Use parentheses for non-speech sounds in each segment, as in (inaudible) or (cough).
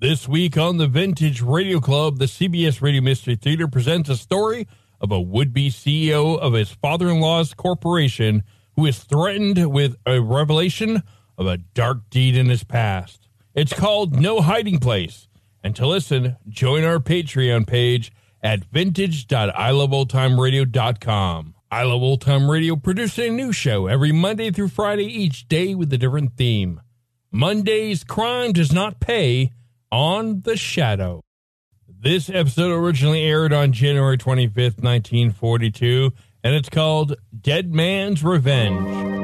This week on the Vintage Radio Club, the CBS Radio Mystery Theater presents a story of a would be CEO of his father in law's corporation who is threatened with a revelation of a dark deed in his past. It's called No Hiding Place. And to listen, join our Patreon page at vintage.iloveoldtimeradio.com. I Love Old Time Radio produces a new show every Monday through Friday, each day with a different theme. Monday's Crime Does Not Pay on The Shadow. This episode originally aired on January 25th, 1942, and it's called Dead Man's Revenge.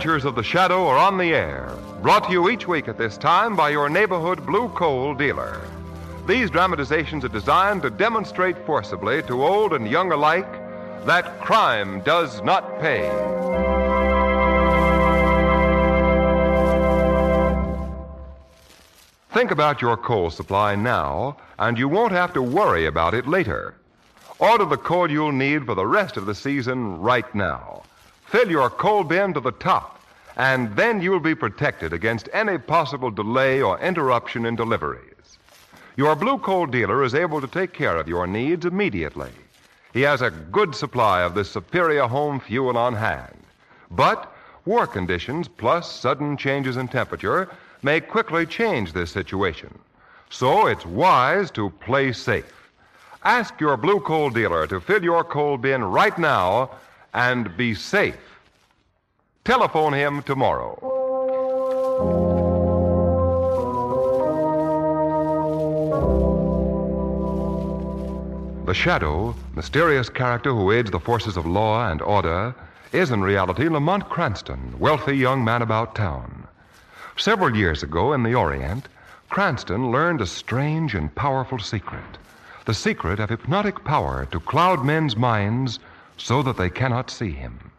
Adventures of the Shadow are on the air, brought to you each week at this time by your neighborhood blue coal dealer. These dramatizations are designed to demonstrate forcibly to old and young alike that crime does not pay. Think about your coal supply now, and you won't have to worry about it later. Order the coal you'll need for the rest of the season right now. Fill your coal bin to the top, and then you'll be protected against any possible delay or interruption in deliveries. Your blue coal dealer is able to take care of your needs immediately. He has a good supply of this superior home fuel on hand. But war conditions plus sudden changes in temperature may quickly change this situation. So it's wise to play safe. Ask your blue coal dealer to fill your coal bin right now and be safe. Telephone him tomorrow. The Shadow, mysterious character who aids the forces of law and order, is in reality Lamont Cranston, wealthy young man about town. Several years ago in the Orient, Cranston learned a strange and powerful secret the secret of hypnotic power to cloud men's minds so that they cannot see him.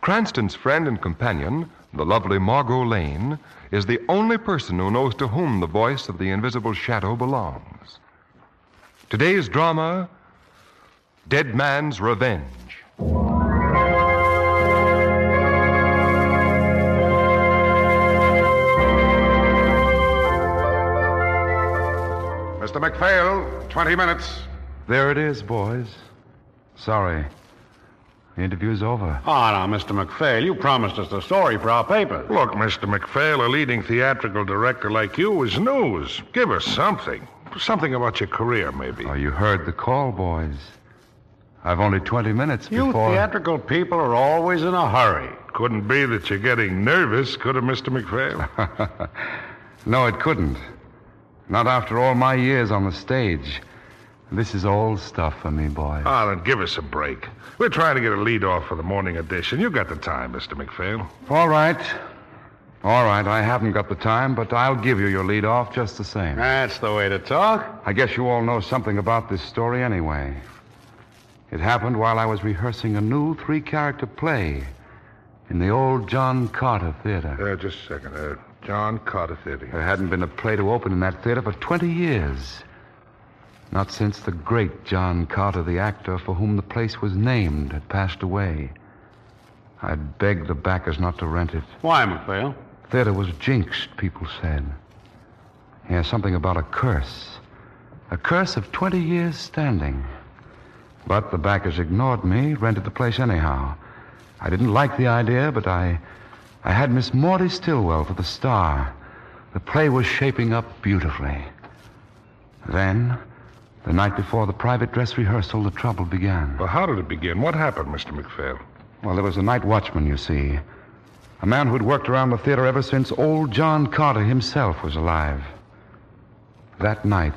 Cranston's friend and companion, the lovely Margot Lane, is the only person who knows to whom the voice of the invisible shadow belongs. Today's drama Dead Man's Revenge. Mr. McPhail, 20 minutes. There it is, boys. Sorry. The interview's over. Oh, now, Mr. McPhail, you promised us the story for our paper. Look, Mr. McPhail, a leading theatrical director like you is news. Give us something. Something about your career, maybe. Oh, you heard the call, boys. I've only 20 minutes You before. theatrical people are always in a hurry. Couldn't be that you're getting nervous, could it, Mr. McPhail? (laughs) no, it couldn't. Not after all my years on the stage. This is old stuff for me, boys. Ah, then give us a break. We're trying to get a lead off for the morning edition. You got the time, Mr. McPhail. All right. All right, I haven't got the time, but I'll give you your lead off just the same. That's the way to talk. I guess you all know something about this story anyway. It happened while I was rehearsing a new three character play in the old John Carter Theater. Uh, just a second. Uh, John Carter Theater. There hadn't been a play to open in that theater for 20 years. Not since the great John Carter, the actor for whom the place was named, had passed away. I'd begged the backers not to rent it. Why, McPhail? Theater was jinxed, people said. Yeah, something about a curse. A curse of 20 years standing. But the backers ignored me, rented the place anyhow. I didn't like the idea, but I, I had Miss Maudie Stillwell for the star. The play was shaping up beautifully. Then, the night before the private dress rehearsal, the trouble began. Well, how did it begin? What happened, Mr. McPhail? Well, there was a night watchman, you see. A man who'd worked around the theater ever since old John Carter himself was alive. That night,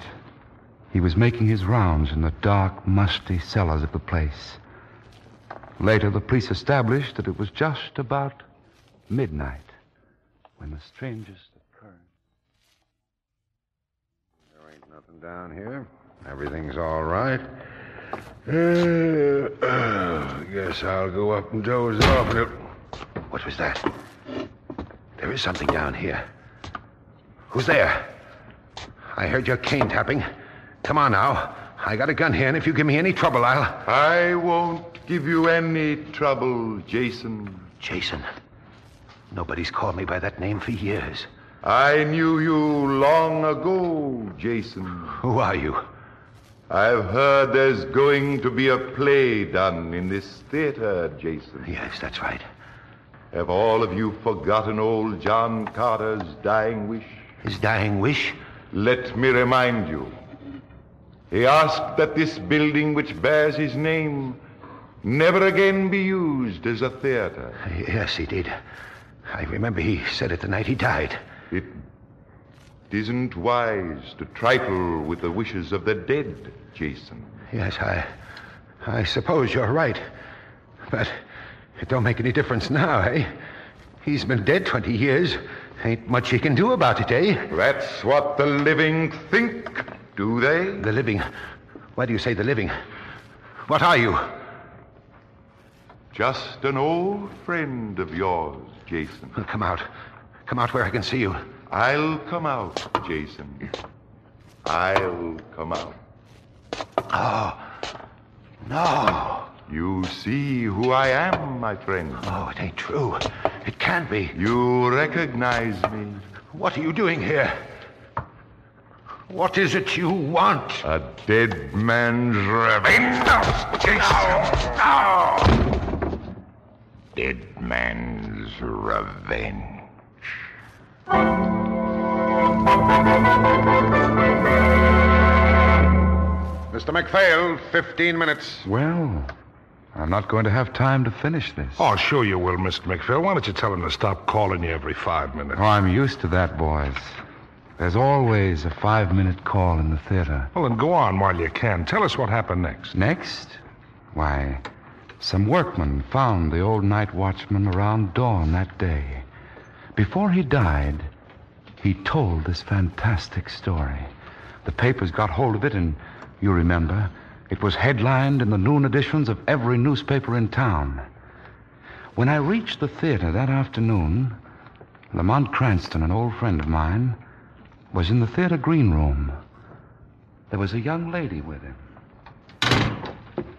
he was making his rounds in the dark, musty cellars of the place. Later, the police established that it was just about midnight when the strangest occurrence. There ain't nothing down here. Everything's all right. Uh, uh, (clears throat) guess I'll go up and doze off. What was that? There is something down here. Who's there? I heard your cane tapping. Come on now. I got a gun here, and if you give me any trouble, I'll. I won't give you any trouble, Jason. Jason. Nobody's called me by that name for years. I knew you long ago, Jason. Who are you? I've heard there's going to be a play done in this theater, Jason. Yes, that's right. Have all of you forgotten old John Carter's dying wish? His dying wish? Let me remind you. He asked that this building which bears his name never again be used as a theater. Yes, he did. I remember he said it the night he died. It isn't wise to trifle with the wishes of the dead, Jason. Yes, I. I suppose you're right. But it don't make any difference now, eh? He's been dead 20 years. Ain't much he can do about it, eh? That's what the living think, do they? The living. Why do you say the living? What are you? Just an old friend of yours, Jason. Well, come out. Come out where I can see you. I'll come out, Jason. I'll come out. Oh. No. You see who I am, my friend. Oh, it ain't true. It can't be. You recognize me. What are you doing here? What is it you want? A dead man's revenge. Jason. No. Dead man's revenge. Mr. McPhail, 15 minutes. Well, I'm not going to have time to finish this. Oh, sure you will, Mr. McPhail. Why don't you tell him to stop calling you every five minutes? Oh, I'm used to that, boys. There's always a five minute call in the theater. Well, then go on while you can. Tell us what happened next. Next? Why, some workmen found the old night watchman around dawn that day. Before he died, he told this fantastic story. The papers got hold of it, and you remember, it was headlined in the noon editions of every newspaper in town. When I reached the theater that afternoon, Lamont Cranston, an old friend of mine, was in the theater green room. There was a young lady with him.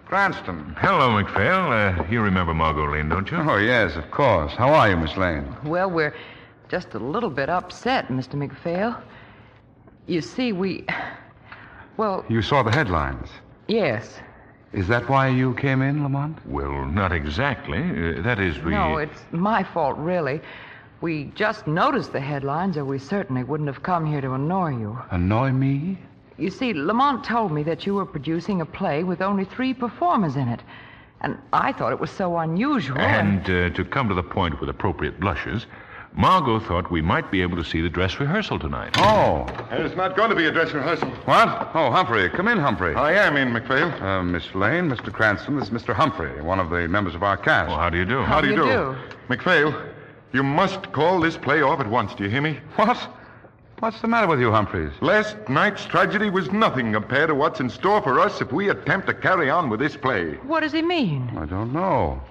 Cranston. Hello, MacPhail. Uh, you remember Margot Lane, don't you? Oh, yes, of course. How are you, Miss Lane? Well, we're just a little bit upset, Mr. MacPhail. You see, we. Well, You saw the headlines. yes. Is that why you came in, Lamont? Well, not exactly. Uh, that is, we. No, it's my fault, really. We just noticed the headlines, or we certainly wouldn't have come here to annoy you. Annoy me? You see, Lamont told me that you were producing a play with only three performers in it. And I thought it was so unusual. And uh, to come to the point with appropriate blushes, Margot thought we might be able to see the dress rehearsal tonight. Oh. There's not going to be a dress rehearsal. What? Oh, Humphrey. Come in, Humphrey. I am in, McPhail. Uh, Miss Lane, Mr. Cranston, this is Mr. Humphrey, one of the members of our cast. Well, how do you do? How do you do do? you McPhail, you must call this play off at once. Do you hear me? What? What's the matter with you, Humphreys? Last night's tragedy was nothing compared to what's in store for us if we attempt to carry on with this play. What does he mean? I don't know.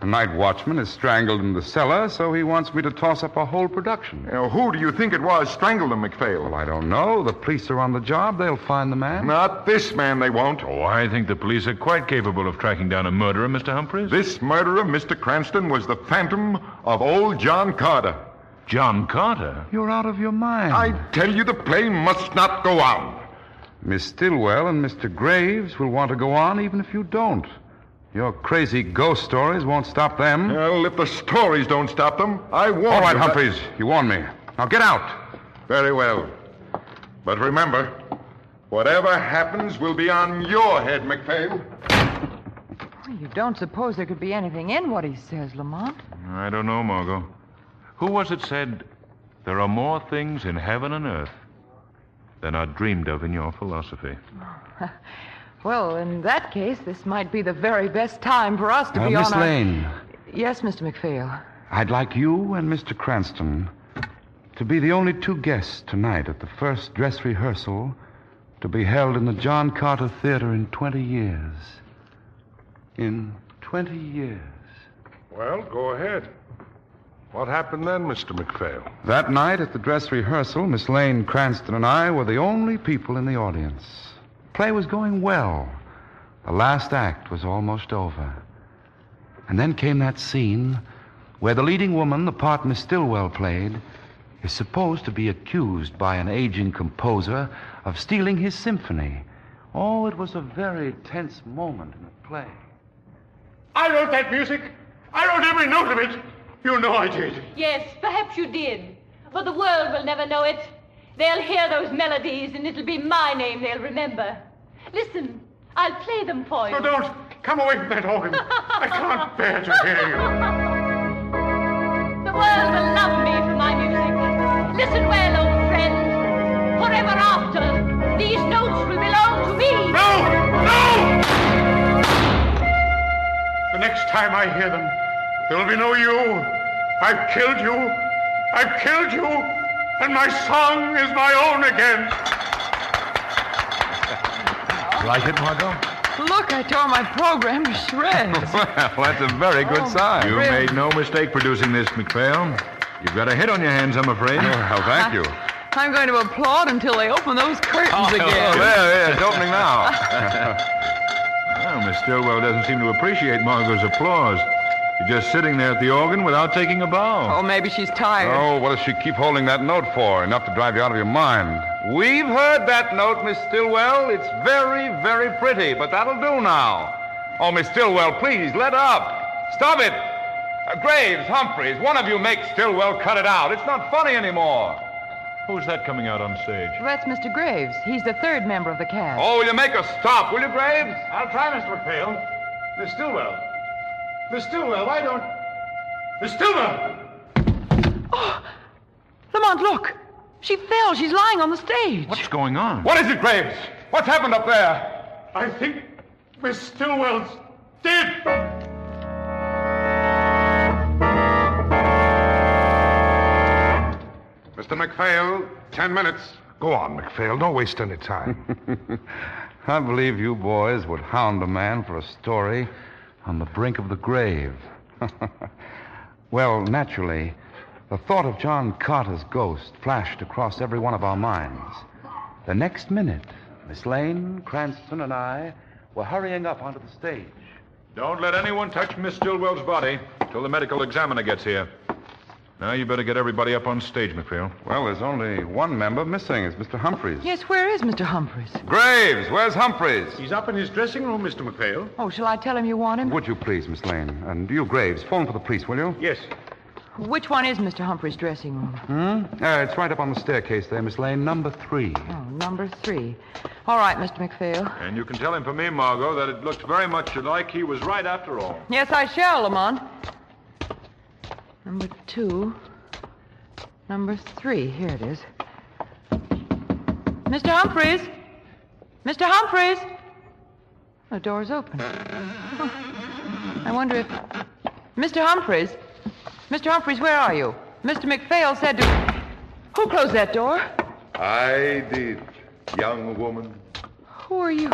The night watchman is strangled in the cellar, so he wants me to toss up a whole production. Now, who do you think it was strangled him, McPhail? Well, I don't know. The police are on the job. They'll find the man. Not this man, they won't. Oh, I think the police are quite capable of tracking down a murderer, Mr. Humphreys. This murderer, Mr. Cranston, was the phantom of old John Carter. John Carter? You're out of your mind. I tell you, the play must not go on. Miss Stillwell and Mr. Graves will want to go on even if you don't. Your crazy ghost stories won't stop them. Well, if the stories don't stop them, I won't. All right, Humphreys. You warned me. Now get out. Very well. But remember, whatever happens will be on your head, McPhail. You don't suppose there could be anything in what he says, Lamont? I don't know, Margot. Who was it said, there are more things in heaven and earth than are dreamed of in your philosophy? (laughs) Well, in that case, this might be the very best time for us to Uh, be Miss on our... Lane, Yes, Mr. McPhail. I'd like you and Mr. Cranston to be the only two guests tonight at the first dress rehearsal to be held in the John Carter Theater in 20 years. In 20 years. Well, go ahead. What happened then, Mr. McPhail? That night at the dress rehearsal, Miss Lane, Cranston, and I were the only people in the audience. Play was going well. The last act was almost over. And then came that scene where the leading woman, the part Miss Stillwell played, is supposed to be accused by an aging composer of stealing his symphony. Oh, it was a very tense moment in the play. I wrote that music. I wrote every note of it. You know I did. Yes, perhaps you did. But the world will never know it. They'll hear those melodies, and it'll be my name they'll remember. Listen, I'll play them for you. No, don't. Come away from that organ. I can't bear to hear you. The world will love me for my music. Listen well, old friend. Forever after, these notes will belong to me. No! No! The next time I hear them, there will be no you. I've killed you. I've killed you. And my song is my own again. Like it, Margot? Look, I tore my program to shreds. (laughs) Well, that's a very good Oh, sign. You Really? made no mistake producing this, McPhail. You've got a hit on your hands, I'm afraid. Oh, well, thank you. (laughs) I'm going to applaud until they open those curtains Oh, again. Oh, there, there, it's opening now. (laughs) Well, Miss Stillwell doesn't seem to appreciate Margot's applause. You're just sitting there at the organ without taking a bow. Oh, maybe she's tired. Oh, what does she keep holding that note for? Enough to drive you out of your mind. We've heard that note, Miss Stillwell. It's very, very pretty, but that'll do now. Oh, Miss Stillwell, please, let up. Stop it. Uh, Graves, Humphreys, one of you make Stillwell cut it out. It's not funny anymore. Who's that coming out on stage? That's Mr. Graves. He's the third member of the cast. Oh, will you make us stop, will you, Graves? I'll try, Mr. McPhail. Miss Stillwell. Miss Stillwell, why don't. Miss Stillwell! Oh! Lamont, look. She fell. She's lying on the stage. What's going on? What is it, Graves? What's happened up there? I think Miss Stillwell's dead. Mr. McPhail, ten minutes. Go on, McPhail. Don't waste any time. (laughs) I believe you boys would hound a man for a story on the brink of the grave. (laughs) well, naturally, the thought of John Carter's ghost flashed across every one of our minds. The next minute, Miss Lane, Cranston, and I were hurrying up onto the stage. Don't let anyone touch Miss Stillwell's body till the medical examiner gets here. Now you better get everybody up on stage, McPhail. Well, there's only one member missing. It's Mr. Humphreys. Yes, where is Mr. Humphreys? Graves, where's Humphreys? He's up in his dressing room, Mr. McPhail. Oh, shall I tell him you want him? Would you please, Miss Lane? And you, Graves, phone for the police, will you? Yes. Which one is Mr. Humphrey's dressing room? Hmm? Uh, it's right up on the staircase there, Miss Lane. Number three. Oh, number three. All right, Mr. McPhail. And you can tell him for me, Margot, that it looks very much like he was right after all. Yes, I shall, Lamont. Number two. Number three. Here it is. Mr. Humphreys? Mr. Humphreys? The door's open. Huh. I wonder if. Mr. Humphreys? Mr. Humphreys, where are you? Mr. McPhail said to. Who closed that door? I did, young woman. Who are you?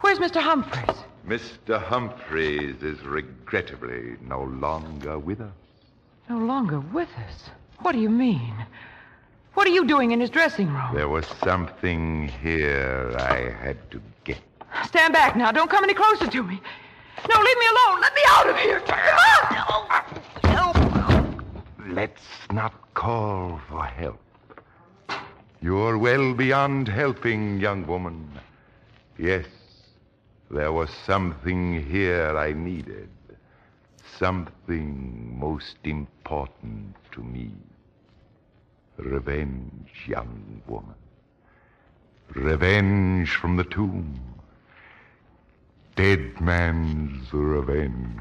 Where's Mr. Humphreys? Mr. Humphreys is regrettably no longer with us. No longer with us. What do you mean? What are you doing in his dressing room? There was something here I had to get. Stand back now. Don't come any closer to me. No, leave me alone. Let me out of here. Help. Let's not call for help. You're well beyond helping, young woman. Yes, there was something here I needed. Something most important to me. Revenge, young woman. Revenge from the tomb. Dead man's revenge.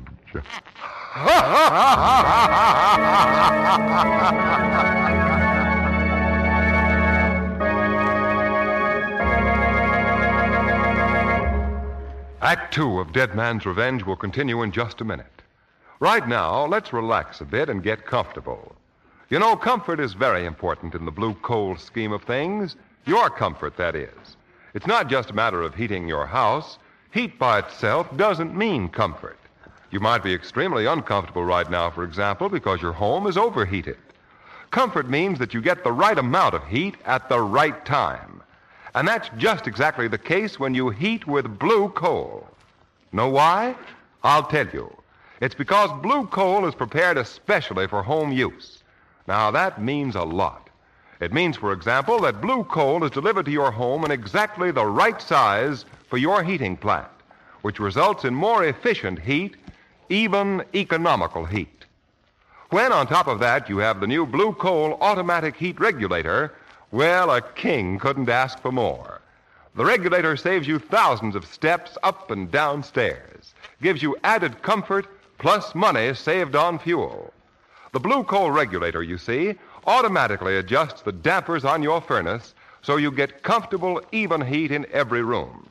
(laughs) Act two of Dead Man's Revenge will continue in just a minute. Right now, let's relax a bit and get comfortable. You know, comfort is very important in the blue coal scheme of things. Your comfort, that is. It's not just a matter of heating your house. Heat by itself doesn't mean comfort. You might be extremely uncomfortable right now, for example, because your home is overheated. Comfort means that you get the right amount of heat at the right time. And that's just exactly the case when you heat with blue coal. Know why? I'll tell you. It's because blue coal is prepared especially for home use. Now, that means a lot. It means, for example, that blue coal is delivered to your home in exactly the right size for your heating plant, which results in more efficient heat, even economical heat. When, on top of that, you have the new blue coal automatic heat regulator, well, a king couldn't ask for more. The regulator saves you thousands of steps up and down stairs, gives you added comfort plus money saved on fuel. The blue coal regulator, you see, automatically adjusts the dampers on your furnace so you get comfortable, even heat in every room.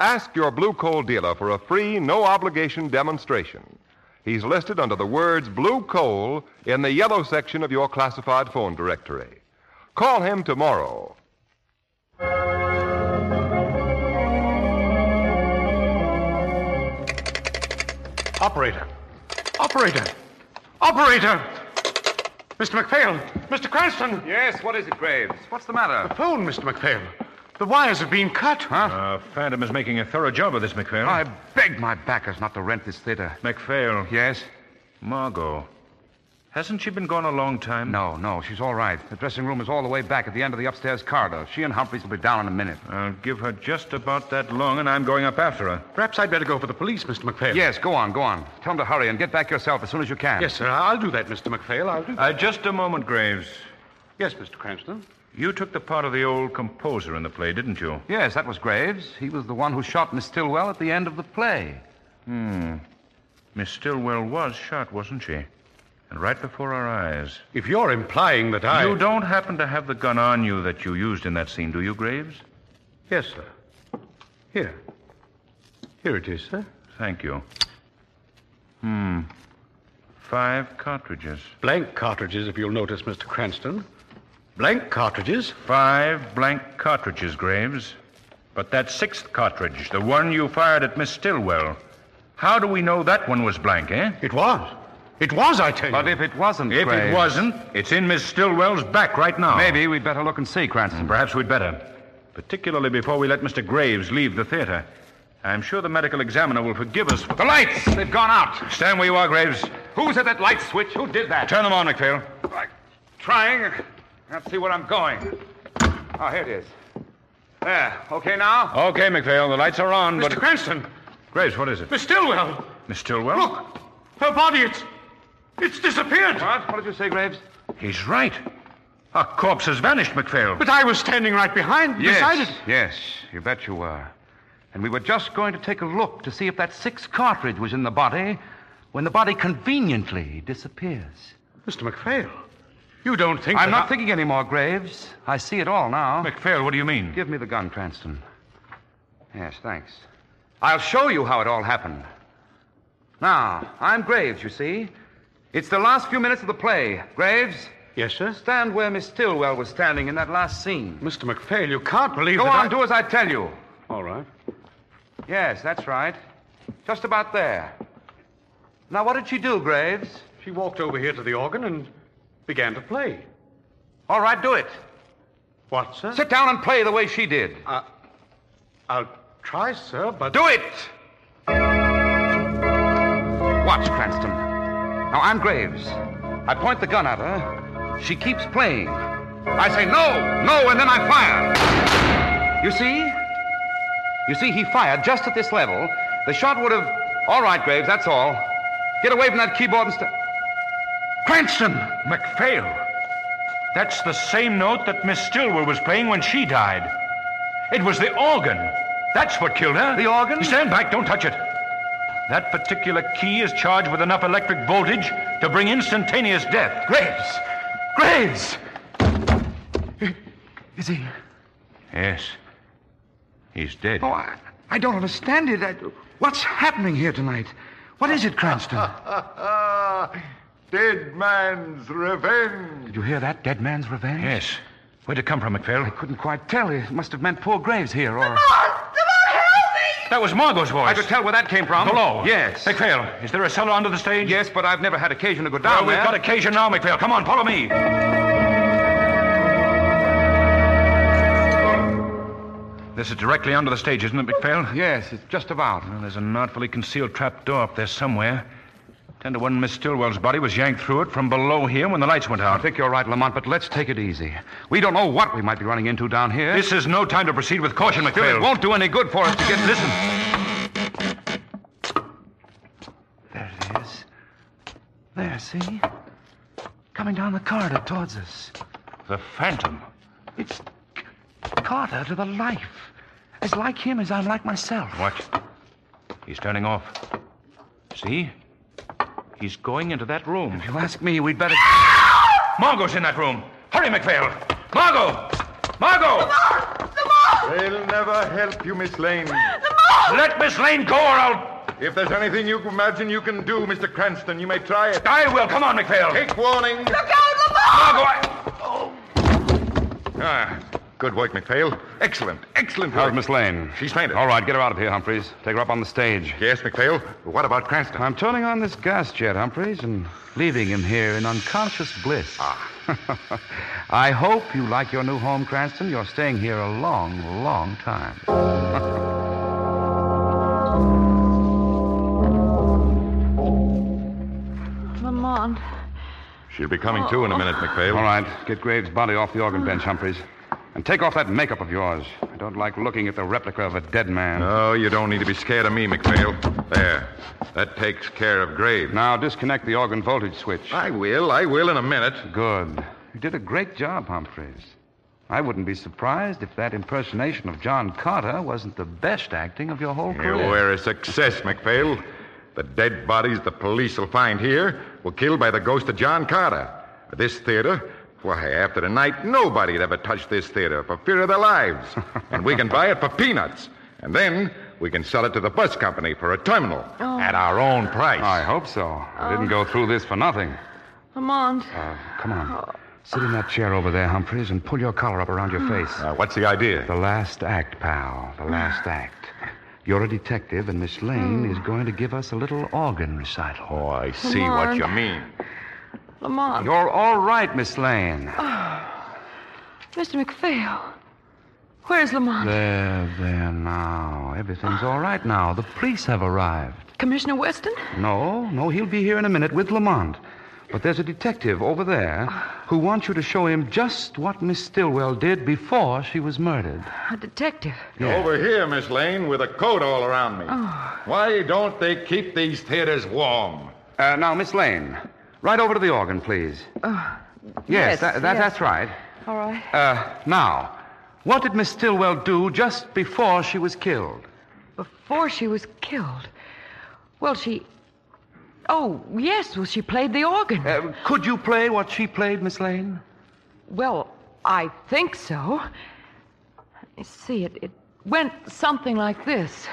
Ask your blue coal dealer for a free, no obligation demonstration. He's listed under the words blue coal in the yellow section of your classified phone directory. Call him tomorrow. Operator. Operator. Operator. Mr. MacPhail! Mr. Cranston. Yes, what is it, Graves? What's the matter? The phone, Mr. MacPhail. The wires have been cut. Huh? Uh, Phantom is making a thorough job of this, MacPhail. I beg my backers not to rent this theater. MacPhail. Yes? Margot. Hasn't she been gone a long time? No, no, she's all right. The dressing room is all the way back at the end of the upstairs corridor. She and Humphreys will be down in a minute. I'll give her just about that long, and I'm going up after her. Perhaps I'd better go for the police, Mr. McPhail. Yes, go on, go on. Tell them to hurry and get back yourself as soon as you can. Yes, sir. I'll do that, Mr. McPhail. I'll do that. Uh, just a moment, Graves. Yes, Mr. Cranston. You took the part of the old composer in the play, didn't you? Yes, that was Graves. He was the one who shot Miss Stillwell at the end of the play. Hmm. Miss Stillwell was shot, wasn't she? And right before our eyes. If you're implying that I. You don't happen to have the gun on you that you used in that scene, do you, Graves? Yes, sir. Here. Here it is, sir. Thank you. Hmm. Five cartridges. Blank cartridges, if you'll notice, Mr. Cranston. Blank cartridges? Five blank cartridges, Graves. But that sixth cartridge, the one you fired at Miss Stillwell, how do we know that one was blank, eh? It was. It was, I tell you. But if it wasn't, If Graves, it wasn't, it's in Miss Stillwell's back right now. Maybe we'd better look and see, Cranston. Mm, perhaps we'd better. Particularly before we let Mr. Graves leave the theater. I'm sure the medical examiner will forgive us for The lights! They've gone out. Stand where you are, Graves. Who's at that light switch? Who did that? Turn them on, McPhail. Trying. Let's see where I'm going. Oh, here it is. There. Okay now? Okay, McPhail, the lights are on, Mr. but. Cranston. Graves, what is it? Miss Stillwell. Miss Stillwell? Look. Her body, it's. It's disappeared. What? What did you say, Graves? He's right. Our corpse has vanished, MacPhail. But I was standing right behind, Yes, beside it. yes, you bet you were. And we were just going to take a look to see if that sixth cartridge was in the body when the body conveniently disappears. Mr. MacPhail, you don't think I'm not I- thinking anymore, Graves. I see it all now. MacPhail, what do you mean? Give me the gun, Cranston. Yes, thanks. I'll show you how it all happened. Now, I'm Graves, you see. It's the last few minutes of the play. Graves? Yes, sir? Stand where Miss Stillwell was standing in that last scene. Mr. MacPhail, you can't believe Go on, I... do as I tell you. All right. Yes, that's right. Just about there. Now, what did she do, Graves? She walked over here to the organ and began to play. All right, do it. What, sir? Sit down and play the way she did. Uh, I'll try, sir, but... Do it! Watch, Cranston. Now, I'm Graves. I point the gun at her. She keeps playing. I say, no, no, and then I fire. You see? You see, he fired just at this level. The shot would have. All right, Graves, that's all. Get away from that keyboard and st- Cranston! MacPhail! That's the same note that Miss Stillwell was playing when she died. It was the organ. That's what killed her. The organ? Stand back, don't touch it. That particular key is charged with enough electric voltage to bring instantaneous death. Graves! Graves! Is he. Yes. He's dead. Oh, I, I don't understand it. I, what's happening here tonight? What is it, Cranston? (laughs) Dead man's revenge. Did you hear that? Dead man's revenge? Yes. Where'd it come from, McPhail? I couldn't quite tell. It must have meant poor Graves here, or. That was Margot's voice. I could tell where that came from. Below. Yes. McPhail, is there a cellar under the stage? Yes, but I've never had occasion to go down Well, down we've got occasion now, McPhail. Come on, follow me. This is directly under the stage, isn't it, McPhail? Yes, it's just about. Well, there's an artfully concealed trap door up there somewhere. Ten to one, Miss Stillwell's body was yanked through it from below here when the lights went out. I think you're right, Lamont, but let's take it easy. We don't know what we might be running into down here. This is no time to proceed with caution, Still, McPhail. it won't do any good for us to get. Listen. There it is. There, see? Coming down the corridor towards us. The Phantom. It's Carter to the life. As like him as I'm like myself. Watch. He's turning off. See? He's going into that room. If you ask me, we'd better. Margot's in that room. Hurry, McPhail. Margot! Margot! They'll never help you, Miss Lane. Let Miss Lane go or I'll. If there's anything you imagine you can do, Mr. Cranston, you may try it. I will. Come on, McPhail. Take warning. Look out, Lamar! Margot! I... Ah, good work, McPhail. Excellent, excellent How's. Miss Lane? She's fainted. All right, get her out of here, Humphreys. Take her up on the stage. Yes, McPhail. What about Cranston? I'm turning on this gas jet, Humphreys, and leaving him here in unconscious bliss. Ah. (laughs) I hope you like your new home, Cranston. You're staying here a long, long time. (laughs) Lamont. She'll be coming to in a minute, McPhail. All right, get Graves' body off the organ bench, Humphreys. And take off that makeup of yours. I don't like looking at the replica of a dead man. No, you don't need to be scared of me, McPhail. There. That takes care of Graves. Now disconnect the organ voltage switch. I will. I will in a minute. Good. You did a great job, Humphreys. I wouldn't be surprised if that impersonation of John Carter wasn't the best acting of your whole career. You were a success, McPhail. The dead bodies the police will find here were killed by the ghost of John Carter. This theater, why, after tonight, nobody'd ever touch this theater for fear of their lives. (laughs) and we can buy it for peanuts. And then we can sell it to the bus company for a terminal at our own price. I hope so. I didn't go through this for nothing. Lamont. Uh, come on. Sit in that chair over there, Humphreys, and pull your collar up around your face. Uh, what's the idea? The last act, pal. The last act. You're a detective, and Miss Lane is going to give us a little organ recital. Oh, I see Come what you mean. Lamont. You're all right, Miss Lane. Ah. Mr. McPhail. Where's Lamont? There, there now. Everything's all right now. The police have arrived. Commissioner Weston? No, no, he'll be here in a minute with Lamont. But there's a detective over there ah. who wants you to show him just what Miss Stillwell did before she was murdered. A detective. Over here, Miss Lane, with a coat all around me. Ah. Why don't they keep these theaters warm? Uh, now, Miss Lane, Right over to the organ, please. Uh, Yes, that, that, yes. that's right. All right. Uh, now, what did Miss Stillwell do just before she was killed? Before she was killed. Well, she. Oh, yes, well, she played the organ. Uh, could you play what she played, Miss Lane? Well, I think so. Let me see, it, it went something like this.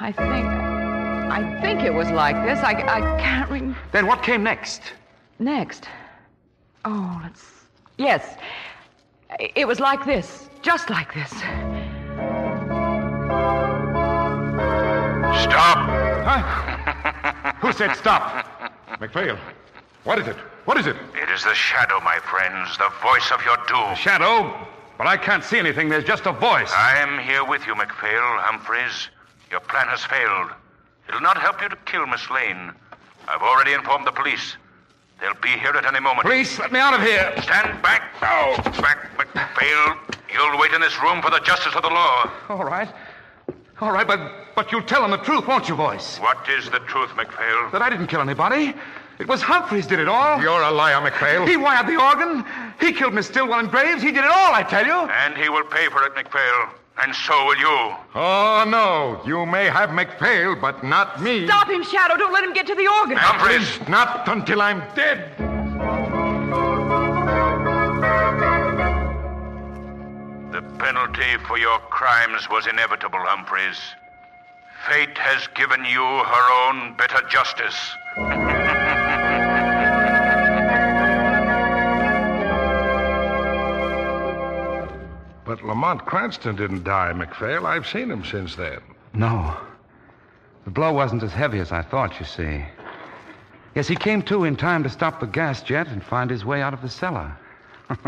I think. I think it was like this. I, I can't remember. Then what came next? Next. Oh, let's. Yes. It was like this. Just like this. Stop! (laughs) Who said stop? MacPhail, What is it? What is it? It is the shadow, my friends, the voice of your doom. Shadow? But I can't see anything. There's just a voice. I am here with you, MacPhail, Humphreys. Your plan has failed. It'll not help you to kill Miss Lane. I've already informed the police. They'll be here at any moment. Police, let me out of here. Stand back. Oh, back, McPhail. You'll wait in this room for the justice of the law. All right. All right, but, but you'll tell them the truth, won't you, voice? What is the truth, McPhail? That I didn't kill anybody. It was Humphreys did it all. You're a liar, McPhail. He wired the organ. He killed Miss Stillwell and Graves. He did it all, I tell you. And he will pay for it, McPhail. And so will you. Oh, no. You may have McPhail, but not me. Stop him, Shadow. Don't let him get to the organ. Humphreys! Not until I'm dead. The penalty for your crimes was inevitable, Humphreys. Fate has given you her own bitter justice. (laughs) But Lamont Cranston didn't die, McPhail. I've seen him since then. No. The blow wasn't as heavy as I thought, you see. Yes, he came to in time to stop the gas jet and find his way out of the cellar. (laughs)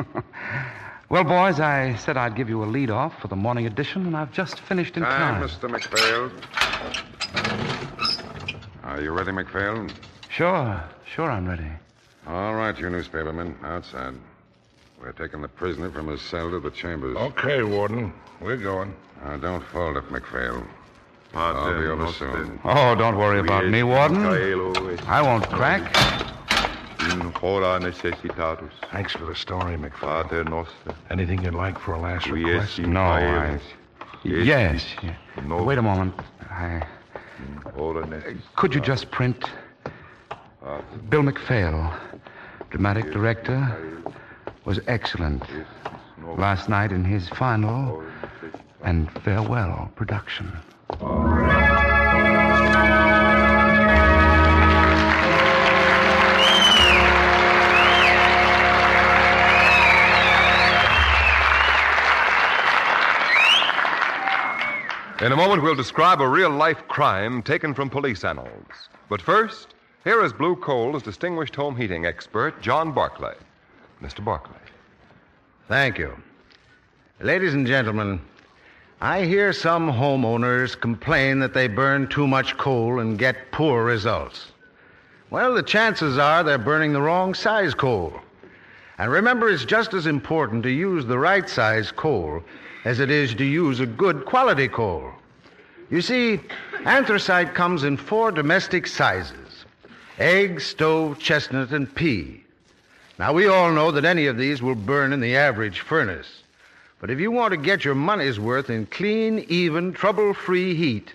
well, boys, I said I'd give you a lead off for the morning edition, and I've just finished in Time, time. Mr. McPhail. Are you ready, McPhail? Sure, sure, I'm ready. All right, you newspapermen, outside. We're taking the prisoner from his cell to the chambers. Okay, Warden. We're going. Now, don't fold it, McPhail. I'll be over soon. Oh, don't worry about me, Warden. I won't crack. Thanks for the story, McPhail. Anything you'd like for a last request? No, I. Yes. yeah. Wait a moment. I. Could you just print Bill McPhail, dramatic director, was excellent last night in his final and farewell production. In a moment, we'll describe a real life crime taken from police annals. But first, here is Blue Coal's distinguished home heating expert, John Barclay. Mr. Barclay. Thank you. Ladies and gentlemen, I hear some homeowners complain that they burn too much coal and get poor results. Well, the chances are they're burning the wrong size coal. And remember, it's just as important to use the right size coal as it is to use a good quality coal. You see, anthracite comes in four domestic sizes egg, stove, chestnut, and pea. Now, we all know that any of these will burn in the average furnace. But if you want to get your money's worth in clean, even, trouble free heat,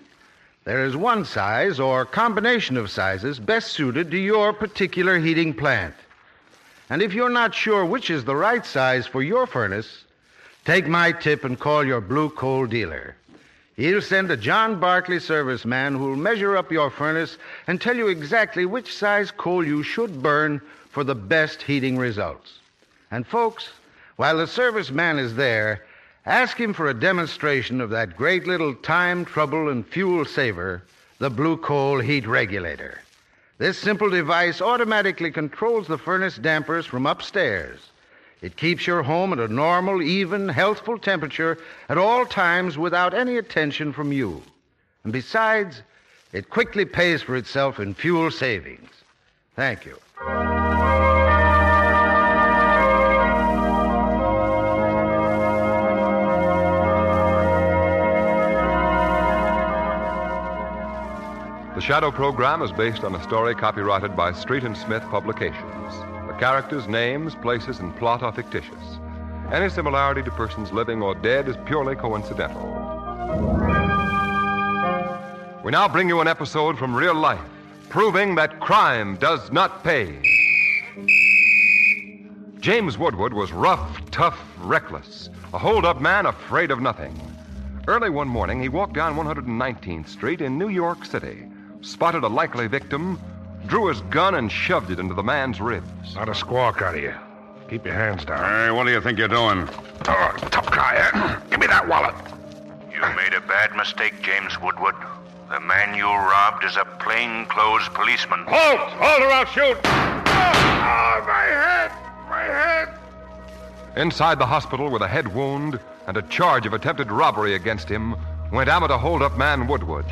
there is one size or combination of sizes best suited to your particular heating plant. And if you're not sure which is the right size for your furnace, take my tip and call your blue coal dealer. He'll send a John Barclay serviceman who'll measure up your furnace and tell you exactly which size coal you should burn for the best heating results. And folks, while the serviceman is there, ask him for a demonstration of that great little time, trouble, and fuel saver, the blue coal heat regulator. This simple device automatically controls the furnace dampers from upstairs. It keeps your home at a normal, even, healthful temperature at all times without any attention from you. And besides, it quickly pays for itself in fuel savings. Thank you. The Shadow program is based on a story copyrighted by Street and Smith Publications. The characters, names, places, and plot are fictitious. Any similarity to persons living or dead is purely coincidental. We now bring you an episode from real life, proving that crime does not pay. James Woodward was rough, tough, reckless, a hold up man afraid of nothing. Early one morning, he walked down 119th Street in New York City, spotted a likely victim, drew his gun, and shoved it into the man's ribs. Not a squawk out of you. Keep your hands down. Hey, what do you think you're doing? Oh, tough guy, eh? (clears throat) Give me that wallet. You made a bad mistake, James Woodward. The man you robbed is a plainclothes policeman. Halt! Halt or I'll shoot! Oh, my head! My head! Inside the hospital with a head wound and a charge of attempted robbery against him went amateur hold-up man Woodward.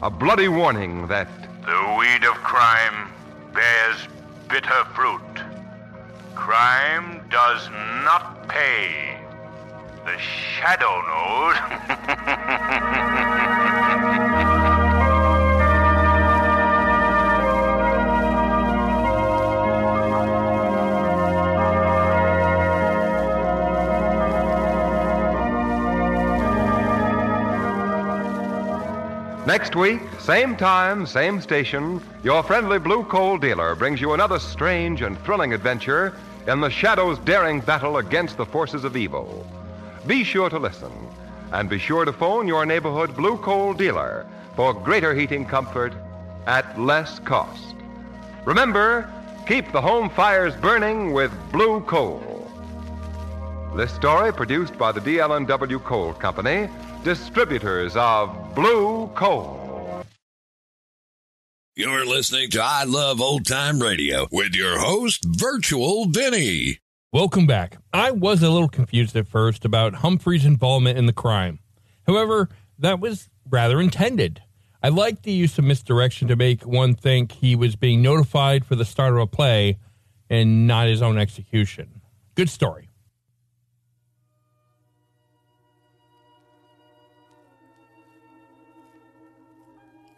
A bloody warning that The weed of crime bears bitter fruit. Crime does not pay. The shadow knows. (laughs) Next week, same time, same station, your friendly blue coal dealer brings you another strange and thrilling adventure in the Shadow's daring battle against the forces of evil. Be sure to listen, and be sure to phone your neighborhood blue coal dealer for greater heating comfort at less cost. Remember, keep the home fires burning with blue coal. This story produced by the DL&W Coal Company, distributors of Blue Coal. You're listening to I Love Old Time Radio with your host, Virtual Vinny. Welcome back. I was a little confused at first about Humphrey's involvement in the crime. However, that was rather intended. I liked the use of misdirection to make one think he was being notified for the start of a play and not his own execution. Good story.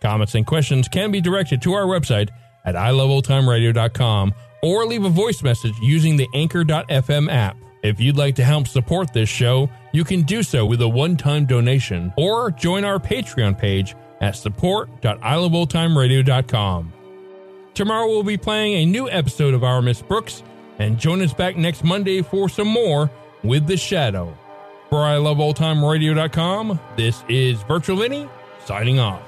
Comments and questions can be directed to our website at iloveoldtimeradio.com or leave a voice message using the Anchor.fm app. If you'd like to help support this show, you can do so with a one-time donation or join our Patreon page at support.iloveoldtimeradio.com. Tomorrow we'll be playing a new episode of Our Miss Brooks, and join us back next Monday for some more with The Shadow. For iloveoldtimeradio.com, this is Virtual Vinny signing off.